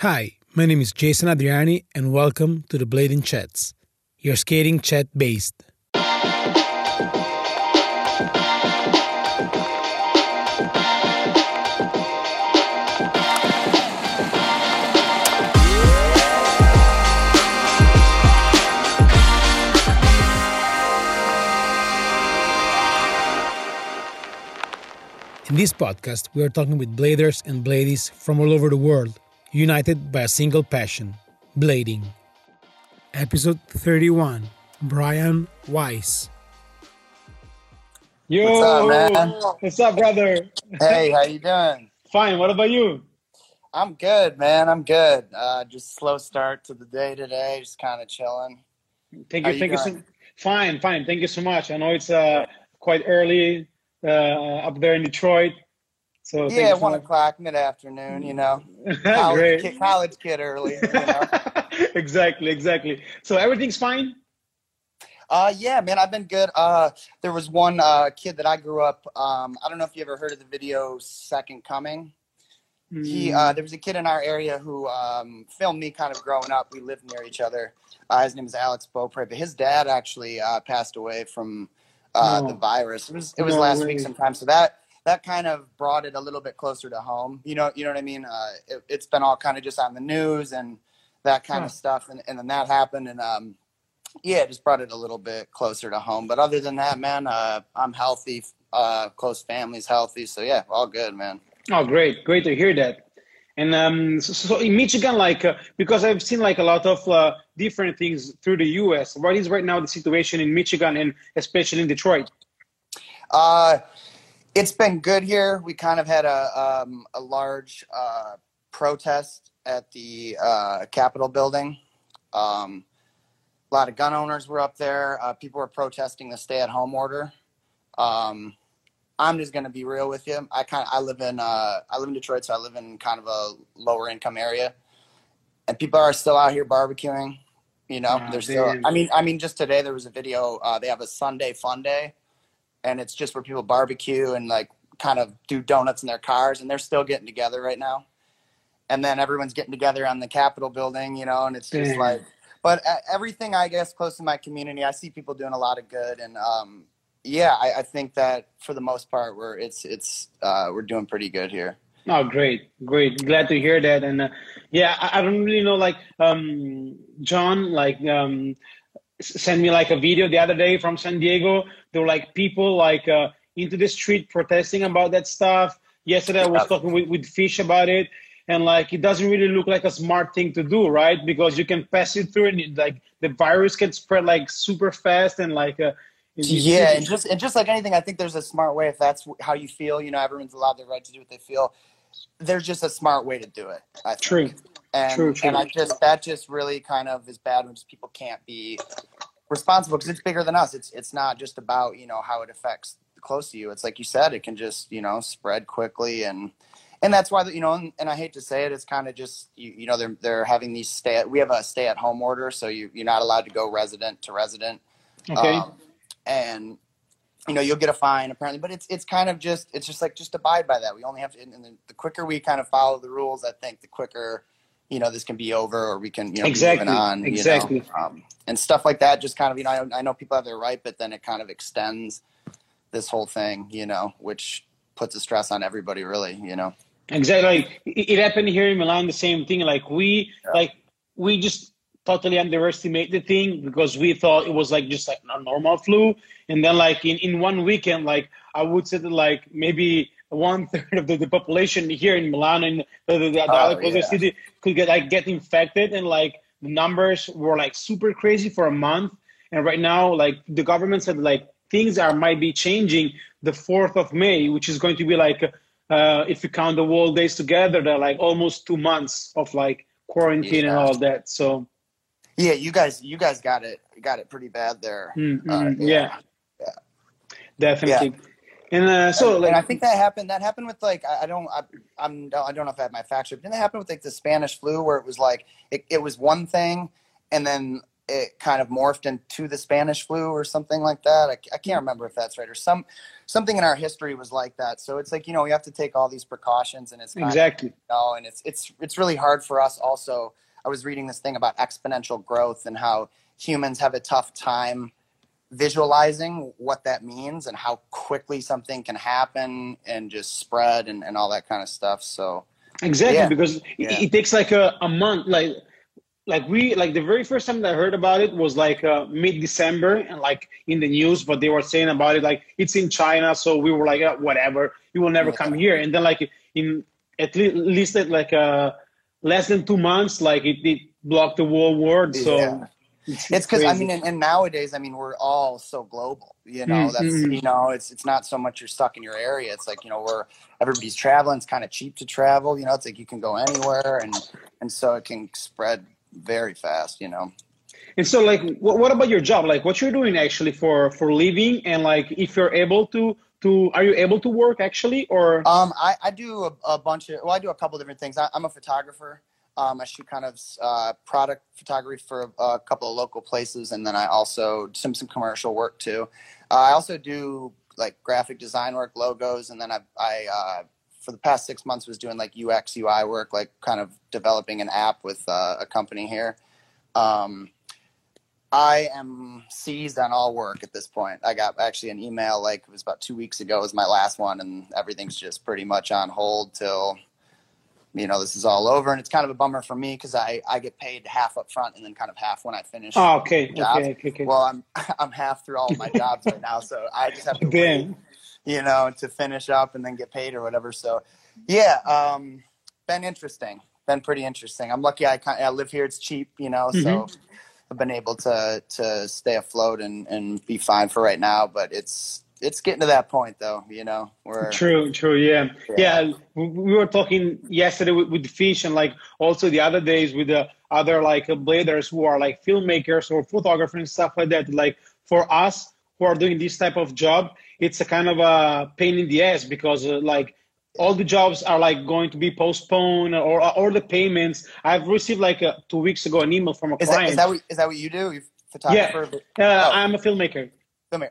Hi, my name is Jason Adriani, and welcome to the Blading Chats, your skating chat based. In this podcast, we are talking with bladers and bladies from all over the world, united by a single passion blading. Episode 31 Brian Weiss. Yo, What's up, man? What's up, brother? Hey, how you doing? Fine. What about you? I'm good, man. I'm good. Uh, just slow start to the day today. Just kind of chilling. Thank How you. you Thank you. So, fine. Fine. Thank you so much. I know it's uh, quite early uh, up there in Detroit. So thank yeah, you so one o'clock, mid afternoon. You know, college kid, college kid early. You know. exactly. Exactly. So everything's fine. uh, yeah, man. I've been good. Uh, there was one uh, kid that I grew up. Um, I don't know if you ever heard of the video Second Coming. He, Mm, uh, there was a kid in our area who um, filmed me kind of growing up. We lived near each other. Uh, his name is Alex Beaupre, but his dad actually uh, passed away from uh, No. the virus. It was it was No last way. week sometime. So that that kind of brought it a little bit closer to home. You know, you know what I mean. Uh, it, it's been all kind of just on the news and that kind of stuff, and, and then that happened, and um, yeah, it just brought it a little bit closer to home. But other than that, man, uh, I'm healthy. Uh, close family's healthy, so yeah, all good, man. Oh, great. Great to hear that. And um, so, so in Michigan, like, uh, because I've seen like a lot of uh, different things through the U.S. What is right now the situation in Michigan and especially in Detroit? Uh, it's been good here. We kind of had a um, a large uh, protest at the uh, Capitol building. Um, a lot of gun owners were up there. Uh, people were protesting the stay-at-home order. Um, I'm just gonna be real with you. I kind of I live in uh, I live in Detroit, so I live in kind of a lower income area, and people are still out here barbecuing. You know, Ah, they're still. I mean, I mean, just today there was a video. Uh, they have a Sunday Fun Day, and it's just where people barbecue and like kind of do donuts in their cars, and they're still getting together right now. And then everyone's getting together on the Capitol building, you know, and it's just Damn. like. But uh, everything, I guess, close to my community, I see people doing a lot of good, and um, yeah, I, I think that for the most part, we're it's it's uh, we're doing pretty good here. Oh, great, great. Glad to hear that. And uh, yeah, I, I don't really know, like, um, John, like, um, sent me like a video the other day from San Diego. There were like people like uh, into the street protesting about that stuff. Yesterday, I was Yeah. talking with, with Fish about it. And like, it doesn't really look like a smart thing to do, right? Because you can pass it through and it, like the virus can spread like super fast and like, uh, Yeah, and just and just like anything, I think there's a smart way if that's how you feel. You know, everyone's allowed their right to do what they feel. There's just a smart way to do it. I think. True. and True, true. and I just that just really kind of is bad when just people can't be responsible because it's bigger than us. It's it's not just about you know how it affects close to you. It's like you said, it can just you know spread quickly and. And that's why, you know, and, and I hate to say it, it's kind of just, you, you know, they're, they're having these stay, at, we have a stay at home order. So you, you're not allowed to go resident to resident. okay. Um, and you know you'll get a fine apparently, but it's it's kind of just it's just like just abide by that. We only have to, and the, the quicker we kind of follow the rules, I think the quicker you know this can be over, or we can you know Exactly, moving on, exactly. you know, um, and stuff like that. Just kind of you know I, I know people have their right, but then it kind of extends this whole thing, you know, which puts a stress on everybody, really, you know. Exactly. Like it, it happened here in Milan. The same thing. Like we, Yeah. like we just totally underestimate the thing because we thought it was like just like a normal flu, and then like in in one weekend, like I would say that like maybe one third of the, the population here in Milan and the, the, the Oh, other yeah. city could get like get infected, and like the numbers were like super crazy for a month. And right now, like the government said, like things are might be changing the fourth of May, which is going to be like uh, if you count the whole days together, they're like almost two months of like quarantine and all that. So Yeah, you guys, you guys got it, got it pretty bad there. mm, Uh, mm, yeah. yeah, definitely. And uh, so and, like and I think that happened. That happened with like I, I don't I, I'm I don't know if I have my facts right. But Didn't that happen with like the Spanish flu where it was like it, it was one thing, and then it kind of morphed into the Spanish flu or something like that. I, I can't remember if that's right or some something in our history was like that. So it's like you know we have to take all these precautions, and it's exactly of, you know, and it's it's it's really hard for us. Also, I was reading this thing about exponential growth and how humans have a tough time visualizing what that means and how quickly something can happen and just spread and, and all that kind of stuff. So exactly yeah. because yeah. It, it, takes like a, a month like like we like the very first time that I heard about it was like uh, mid December and like in the news, but they were saying about it like it's in China, so we were like uh, whatever, it will never yeah. come here. And then like in at least at like uh, less than two months, like it, it blocked the whole world. So it's because I mean, and, and, nowadays, I mean, we're all so global. You know, mm-hmm. that's you know, it's it's not so much you're stuck in your area. It's like you know, where everybody's traveling. It's kind of cheap to travel. You know, it's like you can go anywhere, and and so it can spread very fast, you know. And so, like, what, what about your job? Like, what you're doing actually for for living, and like, if you're able to to, are you able to work actually, or? Um, I I do a, a bunch of well, I do a couple different things. I, am a photographer. Um, I shoot kind of uh, product photography for a couple of local places, and then I also some some commercial work too. Uh, I also do like graphic design work, logos, and then I I uh, for the past six months was doing like UX UI work, like kind of developing an app with uh, a company here. Um, I am seized on all work at this point. I got actually an email like it was about two weeks ago it was my last one, and everything's just pretty much on hold till you know this is all over. And it's kind of a bummer for me because I I get paid half up front and then kind of half when I finish. Oh, okay, okay, okay, okay. Well, I'm I'm half through all my jobs right now, so I just have to wait you know, to finish up and then get paid or whatever. So, yeah, um, been interesting. Been pretty interesting. I'm lucky I, kind I live here. It's cheap, you know, mm-hmm. so I've been able to to stay afloat and and be fine for right now. But it's it's getting to that point though, you know. Where true, true, yeah, yeah. yeah we were talking yesterday with, with fish, and like also the other days with the other like bladers who are like filmmakers or photographers and stuff like that. Like for us who are doing this type of job, it's a kind of a pain in the ass because uh, like all the jobs are like going to be postponed or or the payments. I've received like uh, two weeks ago an email from a is client. That, is that what, is that what you do? You photographer? Yeah, uh, oh. I'm a filmmaker.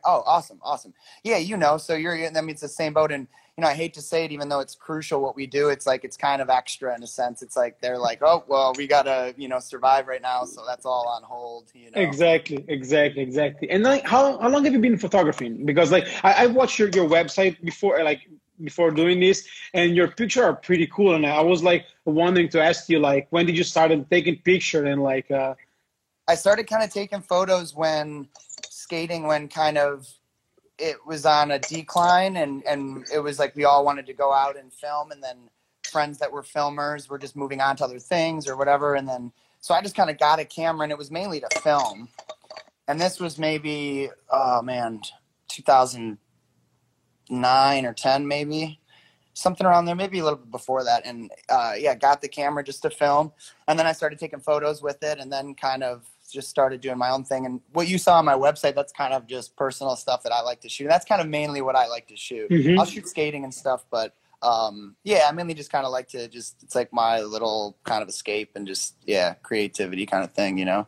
Oh, awesome, awesome. Yeah, you know, so you're. I mean, it's the same boat, and you know, I hate to say it, even though it's crucial what we do, it's like it's kind of extra in a sense. It's like they're like, oh, well, we gotta, you know, survive right now, so that's all on hold. You know. Exactly, exactly, exactly. And like, how how long have you been photographing? Because like I, I watched your your website before, like before doing this, and your pictures are pretty cool. And I was like wondering to ask you, like, when did you start taking picture and like. uh I started kind of taking photos when skating, when kind of it was on a decline and and it was like we all wanted to go out and film and then friends that were filmers were just moving on to other things or whatever. And then so I just kind of got a camera and it was mainly to film. And this was maybe oh man 2009 or 10 maybe something around there maybe a little bit before that. And uh, yeah got the camera just to film. And then I started taking photos with it and then kind of just started doing my own thing. And what you saw on my website, that's kind of just personal stuff that I like to shoot. That's kind of mainly what I like to shoot. Mm-hmm. I'll shoot skating and stuff, but um, yeah, I mainly just kind of like to just, it's like my little kind of escape and just, yeah, creativity kind of thing, you know?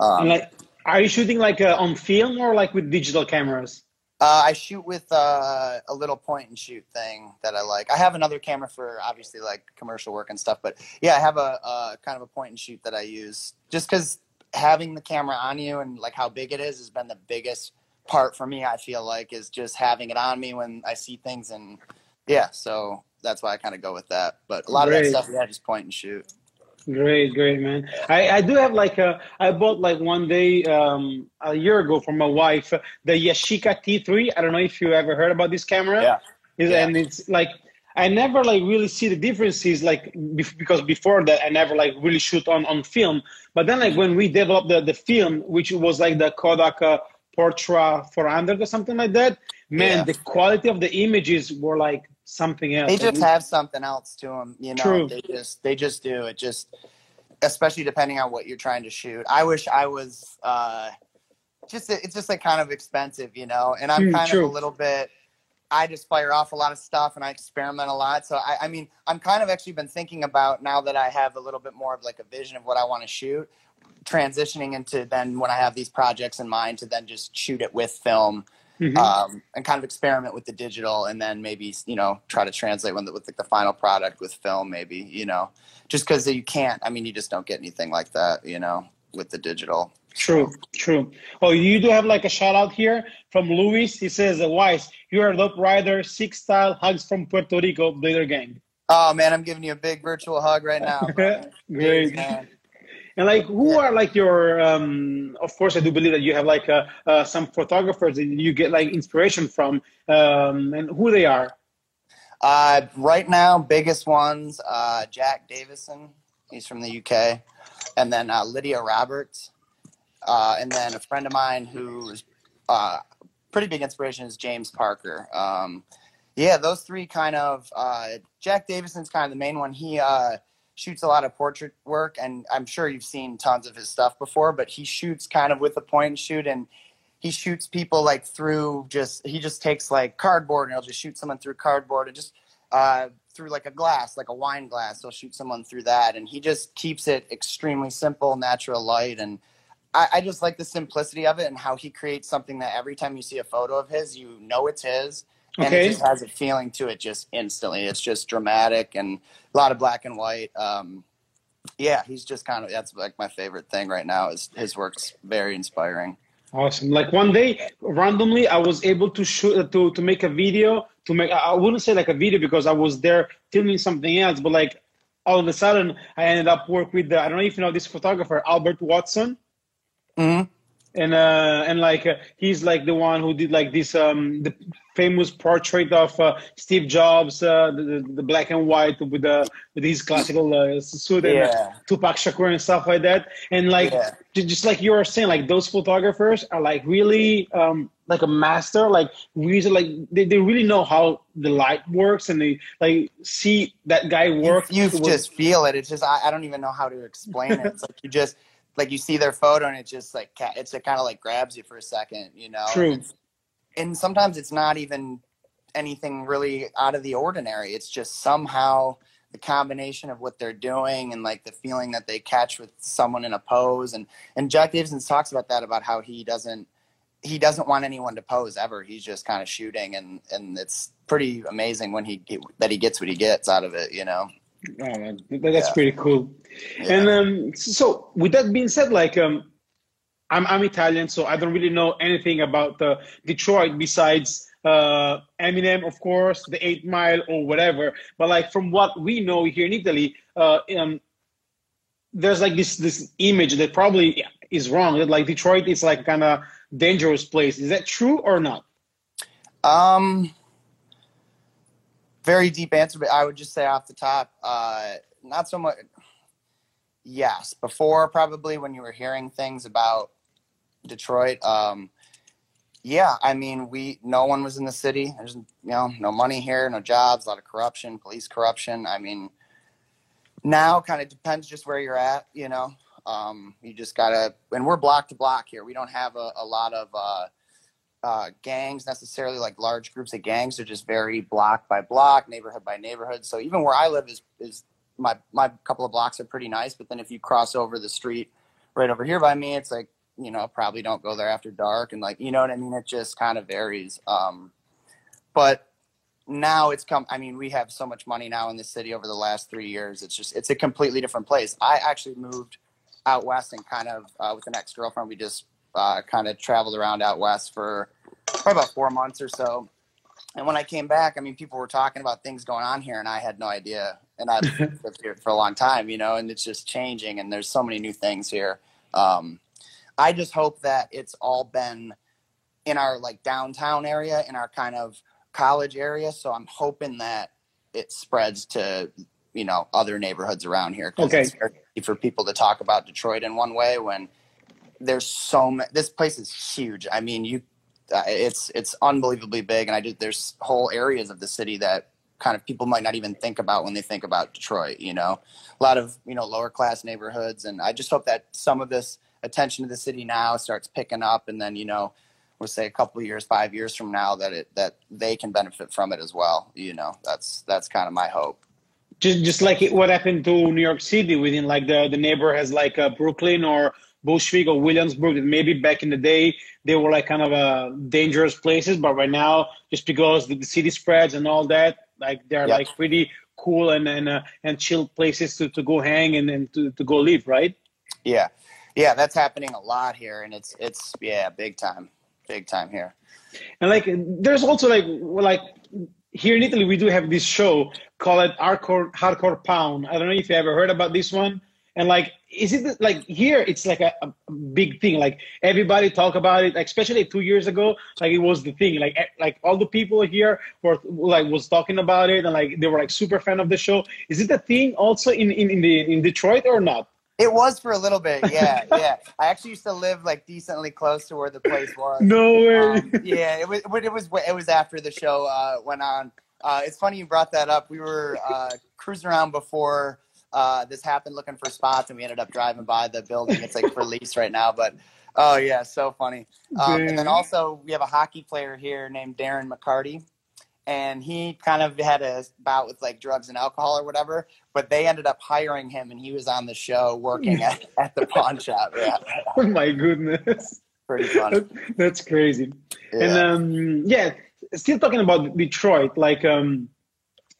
Um, like, are you shooting like uh, on film or like with digital cameras? Uh, I shoot with uh, a little point and shoot thing that I like. I have another camera for obviously like commercial work and stuff, but yeah, I have a, a kind of a point and shoot that I use just because having the camera on you and like how big it is has been the biggest part for me. I feel like is just having it on me when I see things, and yeah, so that's why I kind of go with that. But a lot great. of that stuff, yeah, just point and shoot. Great, great, man. I, I do have like a, I bought like one day um, a year ago for my wife the Yashica T3. I don't know if you ever heard about this camera. Yeah. yeah. And it's like I never like really see the differences like because before that I never like really shoot on on film. But then like when we developed the, the film, which was like the Kodak uh, Portra 400 or something like that, man, yeah. the quality of the images were like something else. They just have something else to them, you know. True. They just they just do it. Just especially depending on what you're trying to shoot. I wish I was. uh just it's just like kind of expensive, you know. And I'm mm, kind true. of a little bit I just fire off a lot of stuff and I experiment a lot. So I, I mean, I'm kind of actually been thinking about now that I have a little bit more of like a vision of what I want to shoot, transitioning into then when I have these projects in mind to then just shoot it with film. Mm-hmm. Um, and kind of experiment with the digital and then maybe you know try to translate with, with like the final product with film maybe you know just because you can't i mean you just don't get anything like that you know with the digital True, true. Oh, you do have like a shout out here from Luis. He says, "Weiss, you are a dope rider. Six style hugs from Puerto Rico, Blader Gang." Oh man, I'm giving you a big virtual hug right now. Great. and like, who yeah. are like your? Um, of course, I do believe that you have like uh, uh, some photographers that you get like inspiration from, um, and who they are. Uh, right now, biggest ones: uh, Jack Davison. He's from the UK, and then uh, Lydia Roberts uh, and then a friend of mine who's uh, pretty big inspiration is James Parker. Um, yeah, those three kind of. Uh, Jack Davison's kind of the main one. He uh, shoots a lot of portrait work, and I'm sure you've seen tons of his stuff before. But he shoots kind of with a point and shoot, and he shoots people like through just. He just takes like cardboard, and he'll just shoot someone through cardboard, and just uh, through like a glass, like a wine glass. He'll shoot someone through that, and he just keeps it extremely simple, natural light, and I, I, just like the simplicity of it and how he creates something that every time you see a photo of his, you know it's his. And okay. it just has a feeling to it just instantly. It's just dramatic and a lot of black and white. Um, yeah, he's just kind of that's like my favorite thing right now is his work's very inspiring. Awesome. Like one day, randomly, I was able to shoot to to make a video. To make I wouldn't say like a video because I was there filming something else, but like all of a sudden, I ended up work with the I don't know if you know this photographer Albert Watson. Mm-hmm. And uh, and like uh, he's like the one who did like this um the famous portrait of uh, Steve Jobs, uh, the, the black and white with the with his classical uh, suit and yeah. Tupac Shakur and stuff like that. And like yeah. just like you were saying, like those photographers are like really um like a master, like really like they, they really know how the light works and they like see that guy work. You, you just feel it. It's just I, I don't even know how to explain it. It's like you just like you see their photo and it just like it's it kind of like grabs you for a second, you know. True. And, and sometimes it's not even anything really out of the ordinary. It's just somehow the combination of what they're doing and like the feeling that they catch with someone in a pose and and Jack Davison talks about that about how he doesn't he doesn't want anyone to pose ever. He's just kind of shooting and and it's pretty amazing when he that he gets what he gets out of it, you know. Oh, that's yeah. pretty cool. Yeah. And um, so, with that being said, like um, I'm I'm Italian, so I don't really know anything about uh, Detroit besides uh, Eminem, of course, the Eight Mile or whatever. But like from what we know here in Italy, uh, um, there's like this this image that probably is wrong. That like Detroit is like kind of dangerous place. Is that true or not? Um, very deep answer, but I would just say off the top, uh, not so much. Yes, before probably when you were hearing things about Detroit. Um, yeah, I mean, we no one was in the city. There's you know no money here, no jobs, a lot of corruption, police corruption. I mean, now kind of depends just where you're at. You know, um, you just gotta. And we're block to block here. We don't have a, a lot of. Uh, uh, gangs necessarily like large groups of gangs. They're just very block by block, neighborhood by neighborhood. So even where I live is is my my couple of blocks are pretty nice. But then if you cross over the street right over here by me, it's like you know probably don't go there after dark and like you know what I mean. It just kind of varies. Um, but now it's come. I mean, we have so much money now in the city over the last three years. It's just it's a completely different place. I actually moved out west and kind of uh, with an ex girlfriend. We just uh, kind of traveled around out west for probably about four months or so. And when I came back, I mean, people were talking about things going on here, and I had no idea. And I've lived here for a long time, you know, and it's just changing, and there's so many new things here. Um, I just hope that it's all been in our like downtown area, in our kind of college area. So I'm hoping that it spreads to you know other neighborhoods around here. Okay. It's very for people to talk about Detroit in one way when there's so many. This place is huge. I mean, you, uh, it's it's unbelievably big, and I did. There's whole areas of the city that kind of people might not even think about when they think about Detroit. You know, a lot of you know lower class neighborhoods, and I just hope that some of this attention to the city now starts picking up, and then you know we'll say a couple years, five years from now, that it that they can benefit from it as well. You know, that's that's kind of my hope. Just just like what happened to New York City, within like the the neighbor has like Brooklyn or Bushwick or Williamsburg. Maybe back in the day they were like kind of uh, dangerous places, but right now just because the city spreads and all that, like they're yep. like pretty cool and and uh, and chill places to, to go hang and, and to, to go live, right? Yeah, yeah, that's happening a lot here, and it's it's yeah, big time big time here. And like, there's also like like here in Italy, we do have this show called Hardcore Hardcore Pawn. I don't know if you ever heard about this one. And like, is it like here? It's like a, a, big thing. Like everybody talk about it, especially two years ago. Like it was the thing. Like like all the people here were like was talking about it, and like they were like super fan of the show. Is it a thing also in in, in the in Detroit or not? It was for a little bit, yeah, yeah. I actually used to live like decently close to where the place was. No way. Um, yeah, it was. It was. It was after the show uh, went on. Uh, it's funny you brought that up. We were uh, cruising around before uh, this happened, looking for spots, and we ended up driving by the building. It's like for lease right now, but oh yeah, so funny. Um, and then also we have a hockey player here named Darren McCarty and he kind of had a bout with like drugs and alcohol or whatever. But they ended up hiring him, and he was on the show working at, at the pawn shop. Yeah. Oh my goodness. Pretty fun. That's crazy. Yeah. And um, yeah, still talking about Detroit. Like um,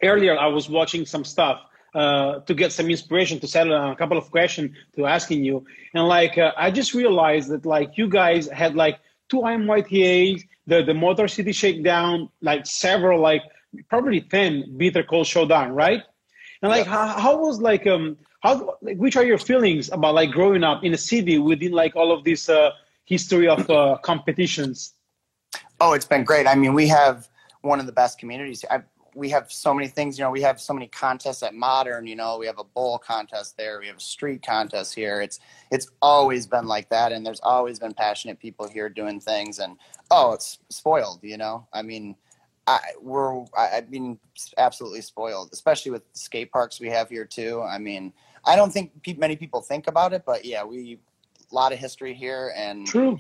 earlier, I was watching some stuff. Uh, to get some inspiration to settle a couple of questions to asking you and like uh, i just realized that like you guys had like two IMYTAs the the Motor City Shakedown, like several, like probably ten Bitter Cold Showdown, right? And like, yeah. how, how was like um how like which are your feelings about like growing up in a city within like all of this uh, history of uh, competitions? Oh, it's been great. I mean, we have one of the best communities. I, we have so many things. You know, we have so many contests at Modern. You know, we have a bowl contest there. We have a street contest here. It's it's always been like that, and there's always been passionate people here doing things. And oh, it's spoiled. You know, I mean, I we're I, I mean absolutely spoiled, especially with skate parks we have here too. I mean, I don't think pe- many people think about it, but yeah, we a lot of history here and true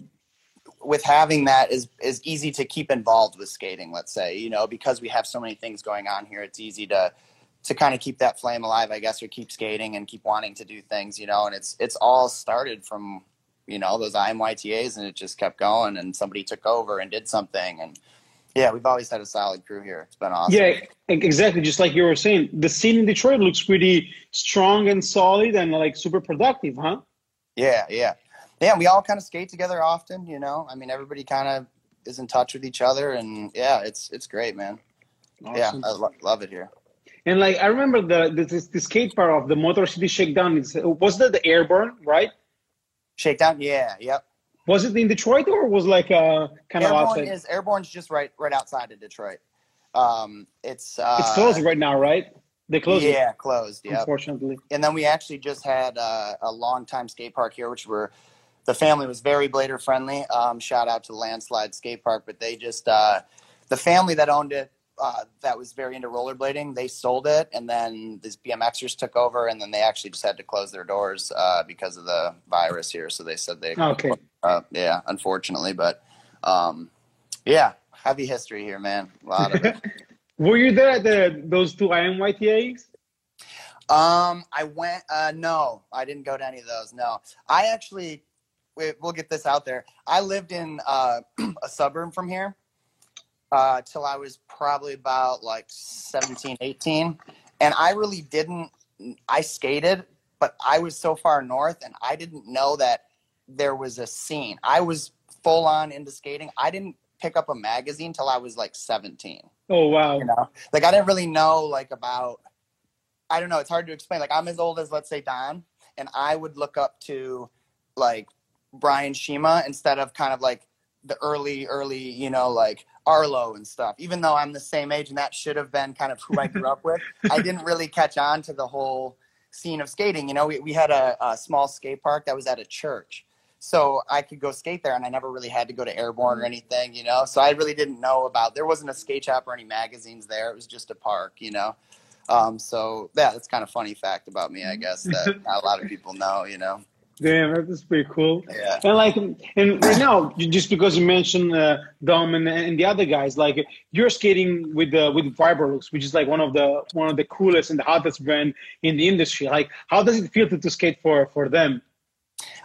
with having that is is easy to keep involved with skating let's say you know because we have so many things going on here it's easy to to kind of keep that flame alive i guess or keep skating and keep wanting to do things you know and it's it's all started from you know those imytas and it just kept going and somebody took over and did something and yeah we've always had a solid crew here. It's been awesome. Yeah exactly just like you were saying the scene in detroit looks pretty strong and solid and like super productive huh? Yeah yeah yeah, we all kind of skate together often. You know, I mean, everybody kind of is in touch with each other, and yeah, it's it's great, man. Awesome. Yeah, I lo- love it here. And like I remember the, the the, skate part of the Motor City Shakedown. It's, was that the Airborne, right? Shakedown, yeah, yep. Was it in Detroit or was like a uh, kind Airborne of outside? Is Airborne's just right right outside of Detroit. Um, it's uh, it's closed right now, right? They closed. Yeah, it. closed. Yeah, unfortunately. And then we actually just had uh, a long time skate park here, which we're the family was very blader friendly. Um, shout out to Landslide Skate Park, but they just uh, the family that owned it uh, that was very into rollerblading. They sold it, and then these BMXers took over, and then they actually just had to close their doors uh, because of the virus here. So they said they okay. Uh, yeah, unfortunately, but um, yeah, heavy history here, man. A lot of it. Were you there at the, those two IMYTAs? Um, I went. Uh, no, I didn't go to any of those. No, I actually we'll get this out there. I lived in uh, a suburb from here uh, till I was probably about like 17, 18. And I really didn't, I skated, but I was so far north and I didn't know that there was a scene. I was full on into skating. I didn't pick up a magazine till I was like 17. Oh, wow. You know, like I didn't really know like about, I don't know. It's hard to explain. Like I'm as old as let's say Dom and I would look up to like Brian Shima instead of kind of like the early, early, you know, like Arlo and stuff. Even though I'm the same age and that should have been kind of who I grew up with, I didn't really catch on to the whole scene of skating. You know, we, we had a, a small skate park that was at a church. So I could go skate there and I never really had to go to Airborne or anything, you know. So I really didn't know about there wasn't a skate shop or any magazines there. It was just a park, you know. Um, so yeah, that's kind of funny fact about me, I guess, that not a lot of people know, you know. Damn, that's pretty cool. Yeah. And like, and right now, just because you mentioned uh, Dom and, and the other guys, like you're skating with the with Vibrolux, which is like one of the one of the coolest and the hottest brand in the industry. Like, how does it feel to, to skate for for them?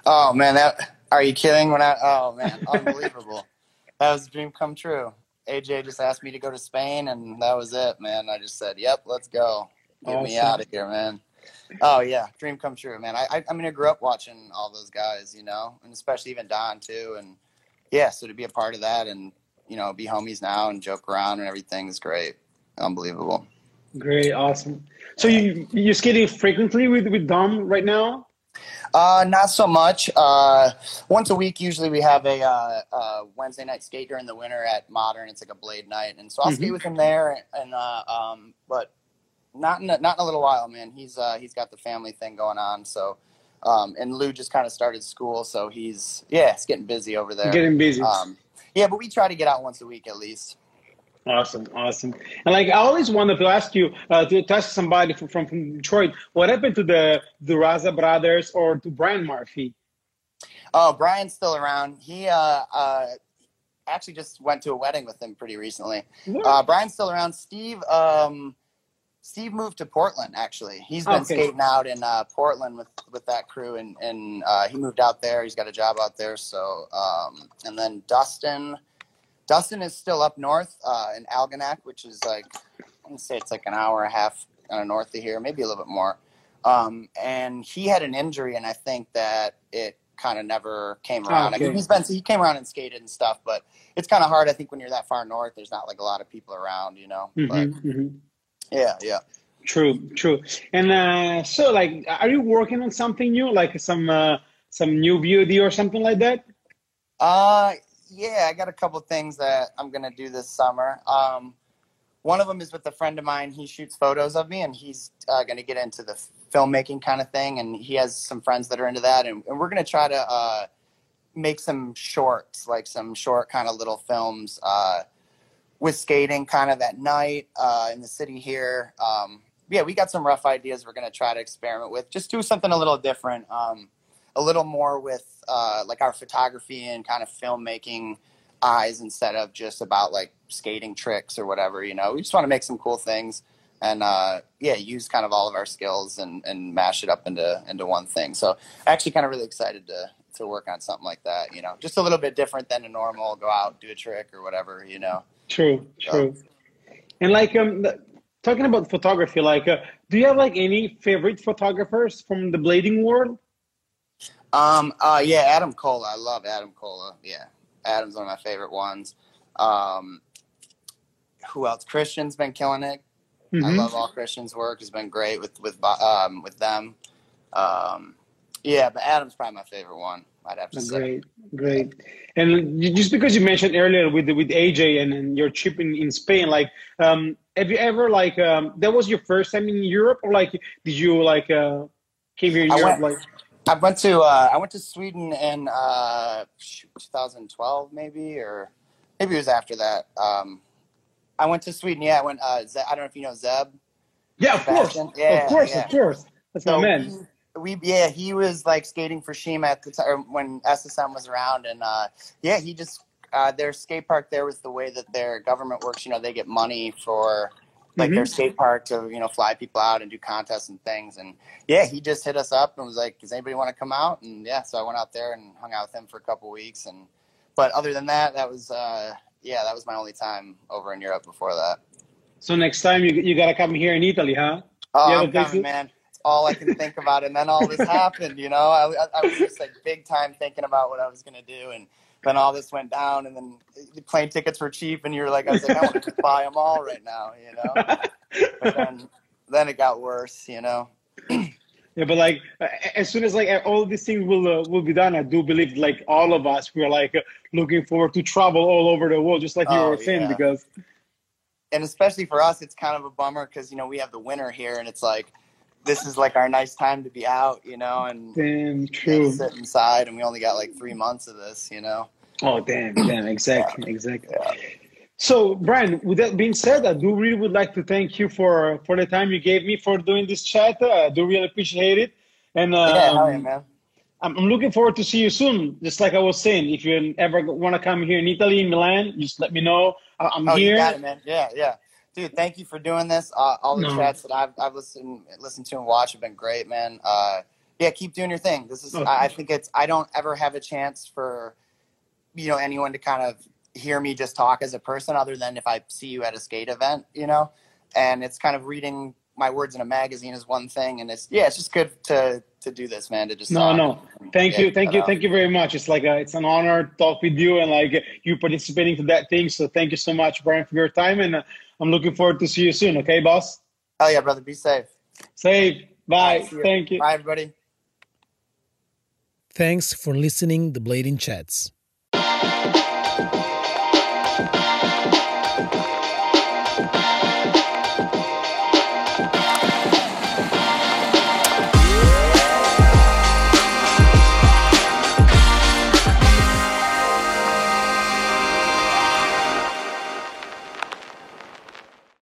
Oh man, that are you kidding? When I oh man, unbelievable. that was a dream come true. AJ just asked me to go to Spain, and that was it, man. I just said, "Yep, let's go. Get awesome. me out of here, man." Oh yeah, dream come true, man. I, I I mean I grew up watching all those guys, you know, and especially even Dom too, and yeah, so to be a part of that and you know be homies now and joke around and everything is great, unbelievable. Great, awesome. So you you're skating frequently with with Dom right now? Uh, not so much. Uh, once a week, usually we have a uh, uh, Wednesday night skate during the winter at Modern. It's like a blade night, and so I'll mm-hmm. skate with him there. And uh, um, but not in a, not in a little while, man. He's uh, he's got the family thing going on, so. Um, and Lou just kind of started school, so he's yeah, it's getting busy over there. Getting busy. Um, yeah, but we try to get out once a week at least. Awesome, awesome. And like I always wanted to ask you uh, to, to ask somebody from, from, from Detroit, what happened to the the Raza brothers or to Brian Murphy? Oh, Brian's still around. He uh, uh, actually just went to a wedding with him pretty recently. Uh, Brian's still around. Steve, um, Steve moved to Portland. Actually, he's been okay. skating out in uh, Portland with with that crew, and and uh, he moved out there. He's got a job out there. So, um, and then Dustin, Dustin is still up north uh, in Algonac, which is like I'm gonna say it's like an hour and a half kind of north of here, maybe a little bit more. Um, and he had an injury, and I think that it kind of never came around. Okay. I mean, he's been he came around and skated and stuff, but it's kind of hard. I think when you're that far north, there's not like a lot of people around, you know. Mm-hmm, but, mm-hmm. Yeah, yeah. True, true. And uh, so, like, are you working on something new, like some uh, some new VOD or something like that? Uh, yeah, I got a couple things that I'm gonna do this summer. Um, one of them is with a friend of mine. He shoots photos of me, and he's uh, gonna get into the filmmaking kind of thing. And he has some friends that are into that, and, and we're gonna try to uh, make some shorts, like some short kind of little films. Uh, with skating kind of at night uh, in the city here. Um, yeah, we got some rough ideas we're going to try to experiment with. Just do something a little different, um, a little more with uh, like our photography and kind of filmmaking eyes instead of just about like skating tricks or whatever. You know, we just want to make some cool things and uh, yeah, use kind of all of our skills and, and mash it up into into one thing. So actually, kind of really excited to to work on something like that. You know, just a little bit different than a normal go out do a trick or whatever. You know. True, true. And like um, talking about photography, like, uh, do you have like any favorite photographers from the blading world? Um, uh, yeah, Adam Cola. I love Adam Cola. Yeah, Adam's one of my favorite ones. Um, who else? Christian's been killing it. Mm-hmm. I love all Christian's work. Has been great with with um, with them. Um, yeah, but Adam's probably my favorite one. I'd have to say. Great, great. And just because you mentioned earlier with with AJ and, and your trip in, in Spain, like, um, have you ever like um, that was your first time in Europe, or like did you like uh, came here in I Europe? Went, like, I went to uh, I went to Sweden in uh, 2012, maybe, or maybe it was after that. Um, I went to Sweden. Yeah, I went. Uh, Ze- I don't know if you know Zeb. Yeah, of course. Yeah, of course, yeah. of course. That's so my man we yeah he was like skating for Shima at the time when SSM was around and uh, yeah he just uh, their skate park there was the way that their government works you know they get money for like mm-hmm. their skate park to you know fly people out and do contests and things and yeah he just hit us up and was like does anybody want to come out and yeah so I went out there and hung out with him for a couple weeks and but other than that that was uh, yeah that was my only time over in Europe before that. So next time you you gotta come here in Italy, huh? Oh, I'm coming, man all I can think about. And then all this happened, you know, I, I was just like big time thinking about what I was going to do. And then all this went down and then the plane tickets were cheap. And you were like, I was like, I want to buy them all right now, you know, but then, then it got worse, you know? yeah, but like as soon as like all these things will uh, will be done, I do believe like all of us we are like uh, looking forward to travel all over the world, just like you oh, were saying, yeah. because. And especially for us, it's kind of a bummer because you know we have the winter here, and it's like this is like our nice time to be out, you know, and damn true. sit inside, and we only got like three months of this, you know. Oh damn, damn, exactly, yeah. exactly. Yeah. So, Brian, with that being said, I do really would like to thank you for for the time you gave me for doing this chat. I do really appreciate it. And um, yeah, man. I'm, I'm looking forward to see you soon. Just like I was saying, if you ever want to come here in Italy, in Milan, just let me know. I'm Oh, here. you got it, man. Yeah, yeah. Dude, thank you for doing this. Uh, all the No. chats that I've, I've listened listened to and watched have been great, man. Uh, yeah, keep doing your thing. This is Oh, I, I think it's I don't ever have a chance for you know anyone to kind of hear me just talk as a person other than if I see you at a skate event, you know. And it's kind of reading my words in a magazine is one thing and it's yeah, it's just good to to do this, man, to just No, no. Thank you, thank you, out. thank you very much. It's like a, it's an honor to talk with you and like you participating to that thing. So thank you so much, Brian, for your time, and uh, I'm looking forward to see you soon. Okay, boss. Hell yeah, brother. Be safe. Safe. Bye. All right, see. Thank you. Bye everybody. Thanks for listening the Blading Chats.